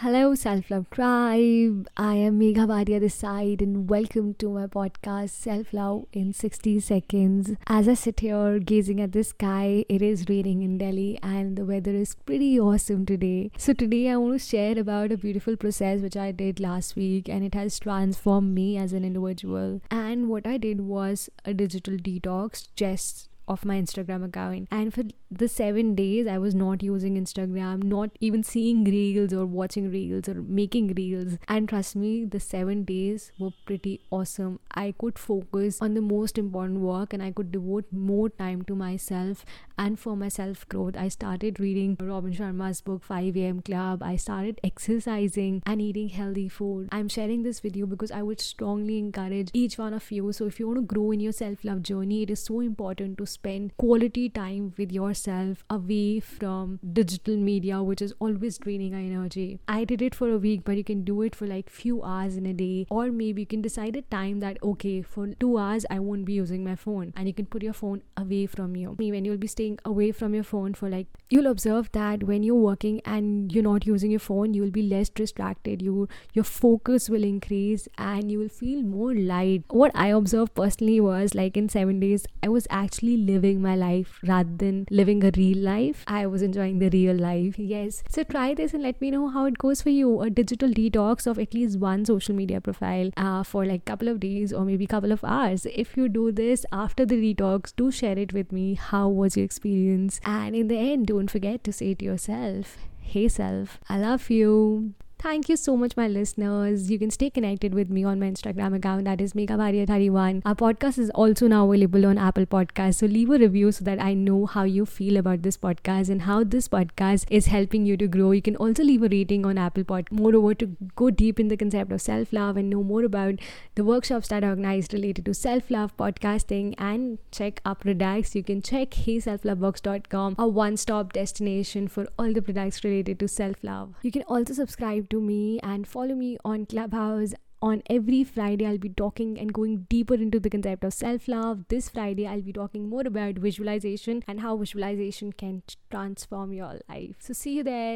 Hello, Self Love Tribe. I am Megha Bhatia this side, and welcome to my podcast Self Love in 60 Seconds. As I sit here gazing at the sky, it is raining in Delhi, and the weather is pretty awesome today. So, today I want to share about a beautiful process which I did last week, and it has transformed me as an individual. And what I did was a digital detox just of my Instagram account. And for the seven days, I was not using Instagram, not even seeing reels or watching reels or making reels. And trust me, the seven days were pretty awesome. I could focus on the most important work and I could devote more time to myself and for my self growth. I started reading Robin Sharma's book 5 a.m. Club. I started exercising and eating healthy food. I'm sharing this video because I would strongly encourage each one of you. So, if you want to grow in your self love journey, it is so important to spend quality time with yourself away from digital media which is always draining our energy. I did it for a week but you can do it for like few hours in a day. Or maybe you can decide a time that okay for two hours i won't be using my phone. And you can put your phone away from you. When you'll be staying away from your phone for like you'll observe that when you're working and you're not using your phone you'll be less distracted. You your focus will increase and you will feel more light. What i observed personally was like in seven days i was actually living my life rather than living a reel life. I was enjoying the real life. Yes. So try this and let me know how it goes for you. A digital detox of at least one social media profile uh, for like couple of days or maybe couple of hours. If you do this after the detox, do share it with me. How was your experience? And in the end, don't forget to say to yourself, Hey self, I love you. Thank you so much, my listeners. You can stay connected with me on my Instagram account, that is Megha31. Our podcast is also now available on Apple Podcasts. So leave a review so that I know how you feel about this podcast and how this podcast is helping you to grow. You can also leave a rating on Apple Pod. Moreover, to go deep in the concept of self love and know more about the workshops that are organized related to self love, podcasting, and check our products, you can check heyselflovebox.com, a one stop destination for all the products related to self love. You can also subscribe to me and follow me on Clubhouse. On every Friday, I'll be talking and going deeper into the concept of self love. This Friday, I'll be talking more about visualization and how visualization can transform your life. So, see you there.